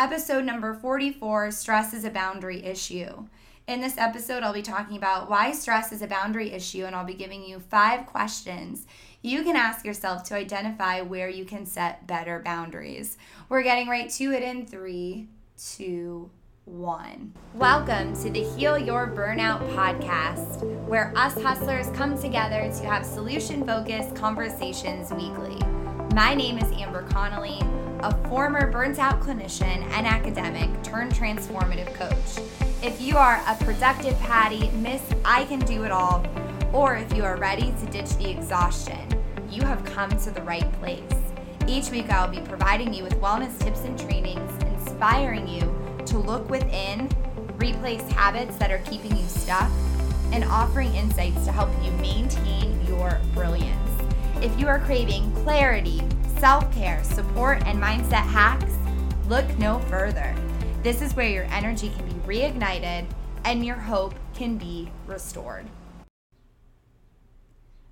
episode number 44 Stress is a Boundary Issue. In this episode, I'll be talking about why stress is a boundary issue, and I'll be giving you five questions you can ask yourself to identify where you can set better boundaries. We're getting right to it in three, two, one. Welcome to the Heal Your Burnout podcast, where us hustlers come together to have solution focused conversations weekly. My name is Amber Connolly, a former burnt out clinician and academic turned transformative coach. If you are a productive Patty, Miss I Can Do It All, or if you are ready to ditch the exhaustion, you have come to the right place. Each week, I'll be providing you with wellness tips and trainings, inspiring you to look within, replace habits that are keeping you stuck, and offering insights to help you maintain your brilliance. If you are craving clarity, self care, support, and mindset hacks, look no further. This is where your energy can be reignited and your hope can be restored.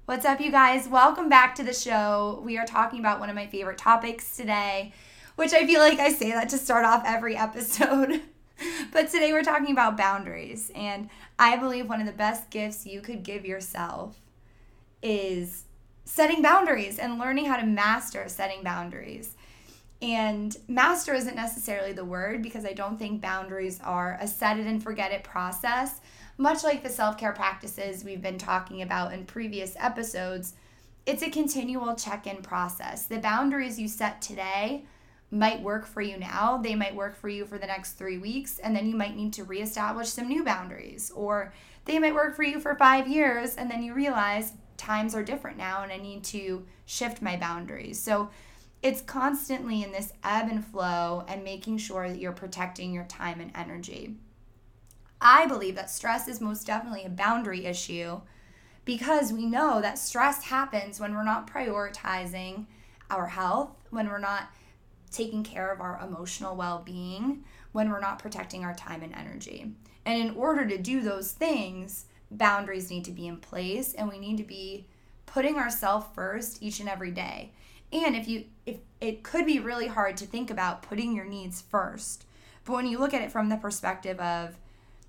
What's up, you guys? Welcome back to the show. We are talking about one of my favorite topics today, which I feel like I say that to start off every episode. but today we're talking about boundaries. And I believe one of the best gifts you could give yourself is setting boundaries and learning how to master setting boundaries. And master isn't necessarily the word because I don't think boundaries are a set it and forget it process much like the self care practices we've been talking about in previous episodes, it's a continual check in process. The boundaries you set today might work for you now, they might work for you for the next three weeks, and then you might need to reestablish some new boundaries. Or they might work for you for five years, and then you realize times are different now and I need to shift my boundaries. So it's constantly in this ebb and flow and making sure that you're protecting your time and energy. I believe that stress is most definitely a boundary issue because we know that stress happens when we're not prioritizing our health, when we're not taking care of our emotional well being, when we're not protecting our time and energy. And in order to do those things, boundaries need to be in place and we need to be putting ourselves first each and every day. And if you if it could be really hard to think about putting your needs first, but when you look at it from the perspective of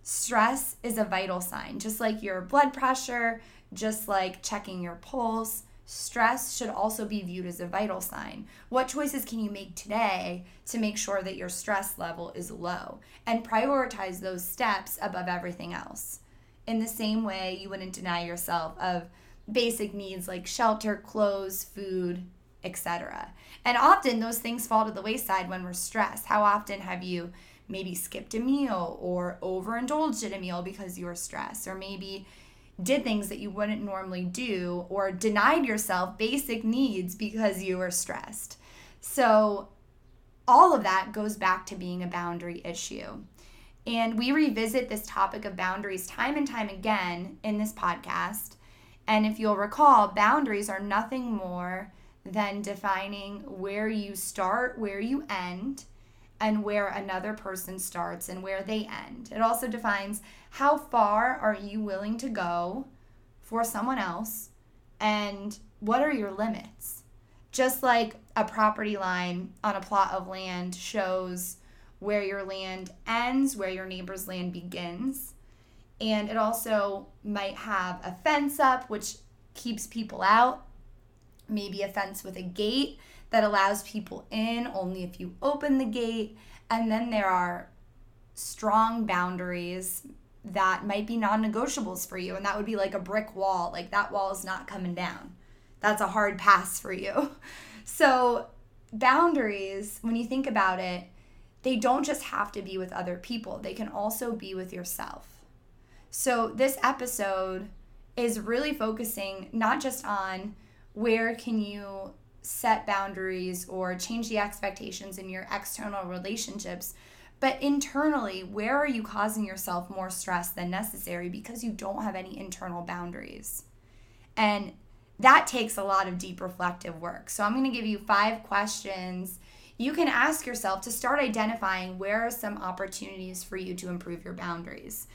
Stress is a vital sign, just like your blood pressure, just like checking your pulse. Stress should also be viewed as a vital sign. What choices can you make today to make sure that your stress level is low and prioritize those steps above everything else? In the same way, you wouldn't deny yourself of basic needs like shelter, clothes, food, etc. And often those things fall to the wayside when we're stressed. How often have you maybe skipped a meal or overindulged at a meal because you were stressed, or maybe did things that you wouldn't normally do, or denied yourself basic needs because you were stressed. So, all of that goes back to being a boundary issue. And we revisit this topic of boundaries time and time again in this podcast. And if you'll recall, boundaries are nothing more than defining where you start, where you end, and where another person starts and where they end. It also defines how far are you willing to go for someone else and what are your limits. Just like a property line on a plot of land shows where your land ends, where your neighbor's land begins. And it also might have a fence up, which keeps people out, maybe a fence with a gate that allows people in only if you open the gate. And then there are strong boundaries that might be non negotiables for you. And that would be like a brick wall. Like that wall is not coming down. That's a hard pass for you. So, boundaries, when you think about it, they don't just have to be with other people, they can also be with yourself. So, this episode is really focusing not just on where can you set boundaries or change the expectations in your external relationships. But internally, where are you causing yourself more stress than necessary because you don't have any internal boundaries? And that takes a lot of deep reflective work. So I'm going to give you five questions you can ask yourself to start identifying where are some opportunities for you to improve your boundaries.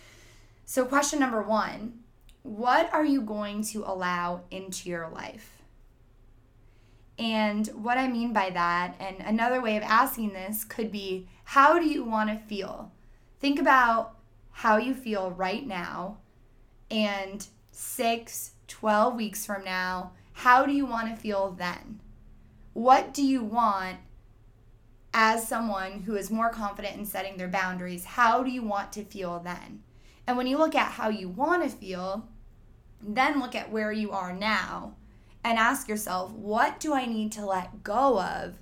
So, question number one what are you going to allow into your life? And what I mean by that, and another way of asking this could be how do you want to feel? Think about how you feel right now and six, 12 weeks from now, how do you want to feel then? What do you want as someone who is more confident in setting their boundaries? How do you want to feel then? And when you look at how you want to feel, then look at where you are now and ask yourself, what do I need to let go of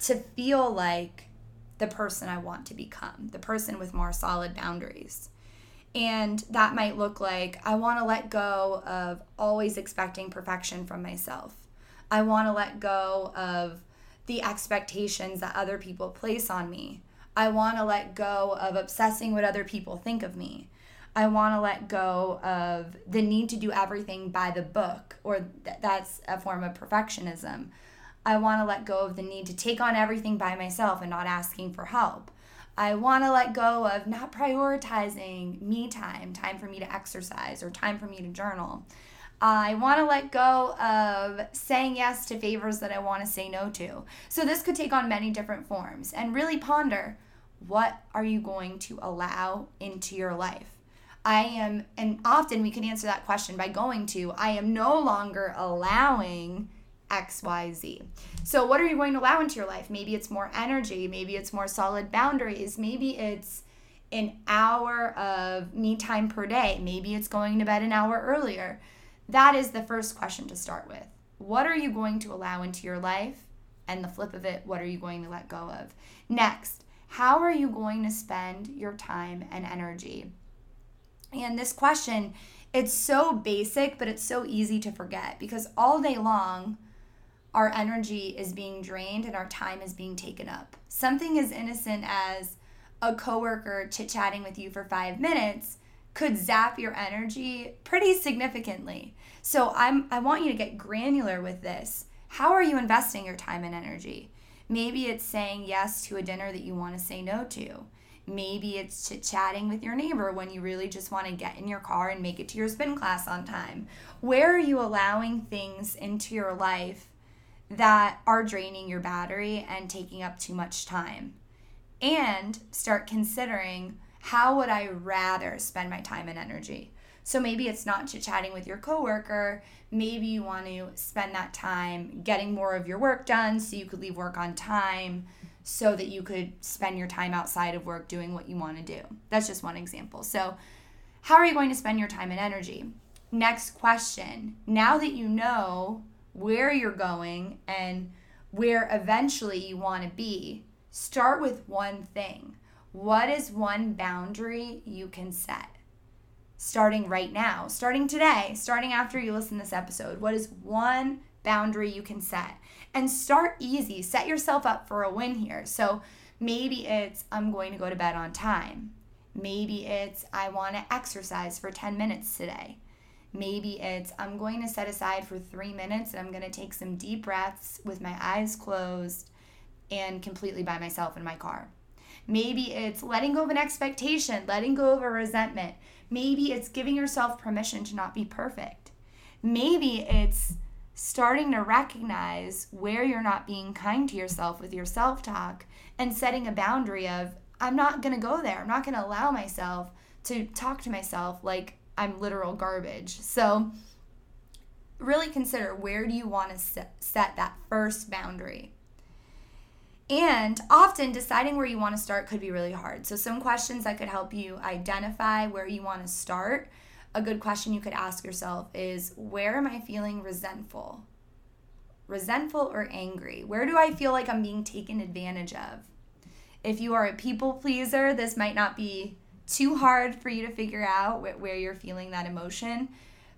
to feel like the person I want to become, the person with more solid boundaries? And that might look like I want to let go of always expecting perfection from myself. I want to let go of the expectations that other people place on me. I want to let go of obsessing what other people think of me. I want to let go of the need to do everything by the book, or th- that's a form of perfectionism. I want to let go of the need to take on everything by myself and not asking for help. I want to let go of not prioritizing me time, time for me to exercise, or time for me to journal. I want to let go of saying yes to favors that I want to say no to. So, this could take on many different forms and really ponder what are you going to allow into your life? I am, and often we can answer that question by going to, I am no longer allowing XYZ. So, what are you going to allow into your life? Maybe it's more energy, maybe it's more solid boundaries, maybe it's an hour of me time per day, maybe it's going to bed an hour earlier. That is the first question to start with. What are you going to allow into your life? And the flip of it, what are you going to let go of? Next, how are you going to spend your time and energy? And this question, it's so basic, but it's so easy to forget because all day long, our energy is being drained and our time is being taken up. Something as innocent as a coworker chit chatting with you for five minutes could zap your energy pretty significantly. So I'm I want you to get granular with this. How are you investing your time and energy? Maybe it's saying yes to a dinner that you want to say no to. Maybe it's chit chatting with your neighbor when you really just want to get in your car and make it to your spin class on time. Where are you allowing things into your life that are draining your battery and taking up too much time. And start considering how would I rather spend my time and energy? So maybe it's not chit chatting with your coworker. Maybe you want to spend that time getting more of your work done so you could leave work on time so that you could spend your time outside of work doing what you want to do. That's just one example. So, how are you going to spend your time and energy? Next question. Now that you know where you're going and where eventually you want to be, start with one thing. What is one boundary you can set? Starting right now, starting today, starting after you listen to this episode, what is one boundary you can set? And start easy. Set yourself up for a win here. So maybe it's I'm going to go to bed on time. Maybe it's I want to exercise for 10 minutes today. Maybe it's I'm going to set aside for three minutes and I'm going to take some deep breaths with my eyes closed and completely by myself in my car. Maybe it's letting go of an expectation, letting go of a resentment. Maybe it's giving yourself permission to not be perfect. Maybe it's starting to recognize where you're not being kind to yourself with your self talk and setting a boundary of, I'm not going to go there. I'm not going to allow myself to talk to myself like I'm literal garbage. So, really consider where do you want to set, set that first boundary. And often deciding where you want to start could be really hard. So, some questions that could help you identify where you want to start. A good question you could ask yourself is Where am I feeling resentful? Resentful or angry? Where do I feel like I'm being taken advantage of? If you are a people pleaser, this might not be too hard for you to figure out where you're feeling that emotion.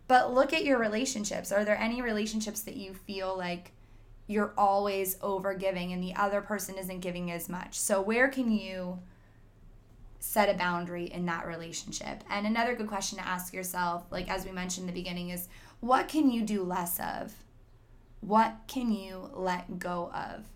But look at your relationships. Are there any relationships that you feel like you're always over giving and the other person isn't giving as much? So, where can you set a boundary in that relationship? And another good question to ask yourself, like as we mentioned in the beginning, is what can you do less of? What can you let go of?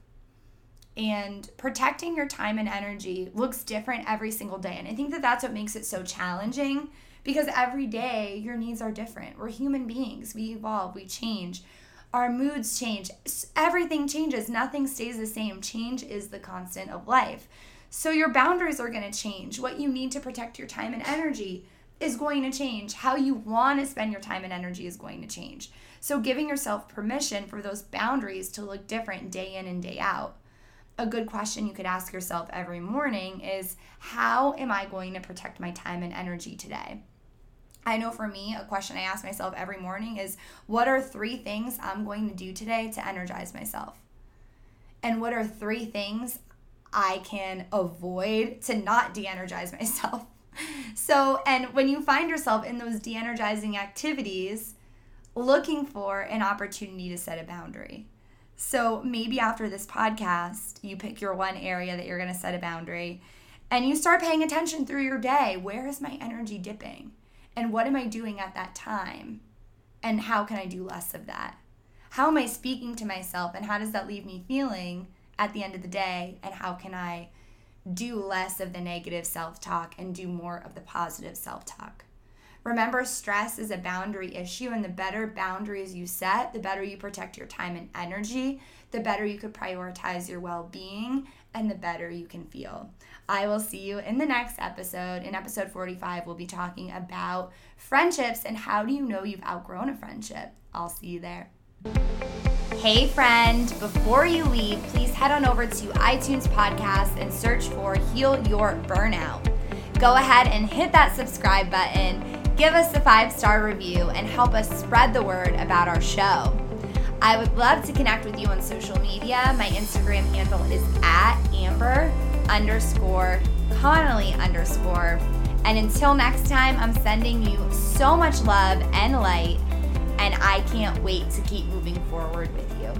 and protecting your time and energy looks different every single day. And I think that that's what makes it so challenging because every day your needs are different. We're human beings, we evolve, we change. Our moods change. Everything changes. Nothing stays the same. Change is the constant of life. So your boundaries are going to change. What you need to protect your time and energy is going to change. How you want to spend your time and energy is going to change. So giving yourself permission for those boundaries to look different day in and day out. A good question you could ask yourself every morning is how am I going to protect my time and energy today? I know for me, a question I ask myself every morning is what are three things I'm going to do today to energize myself? And what are three things I can avoid to not de energize myself? So, and when you find yourself in those de energizing activities, looking for an opportunity to set a boundary. So maybe after this podcast, you pick your one area that you're going to set a boundary and you start paying attention through your day. Where is my energy dipping? And what am I doing at that time? And how can I do less of that? How am I speaking to myself? And how does that leave me feeling at the end of the day? And how can I do less of the negative self talk and do more of the positive self talk? Remember, stress is a boundary issue, and the better boundaries you set, the better you protect your time and energy, the better you could prioritize your well being, and the better you can feel. I will see you in the next episode. In episode 45, we'll be talking about friendships and how do you know you've outgrown a friendship. I'll see you there. Hey, friend, before you leave, please head on over to iTunes Podcast and search for Heal Your Burnout. Go ahead and hit that subscribe button give us a five star review, and help us spread the word about our show. I would love to connect with you on social media. My Instagram handle is at Amber underscore Connolly underscore. And until next time, I'm sending you so much love and light, and I can't wait to keep moving forward with you.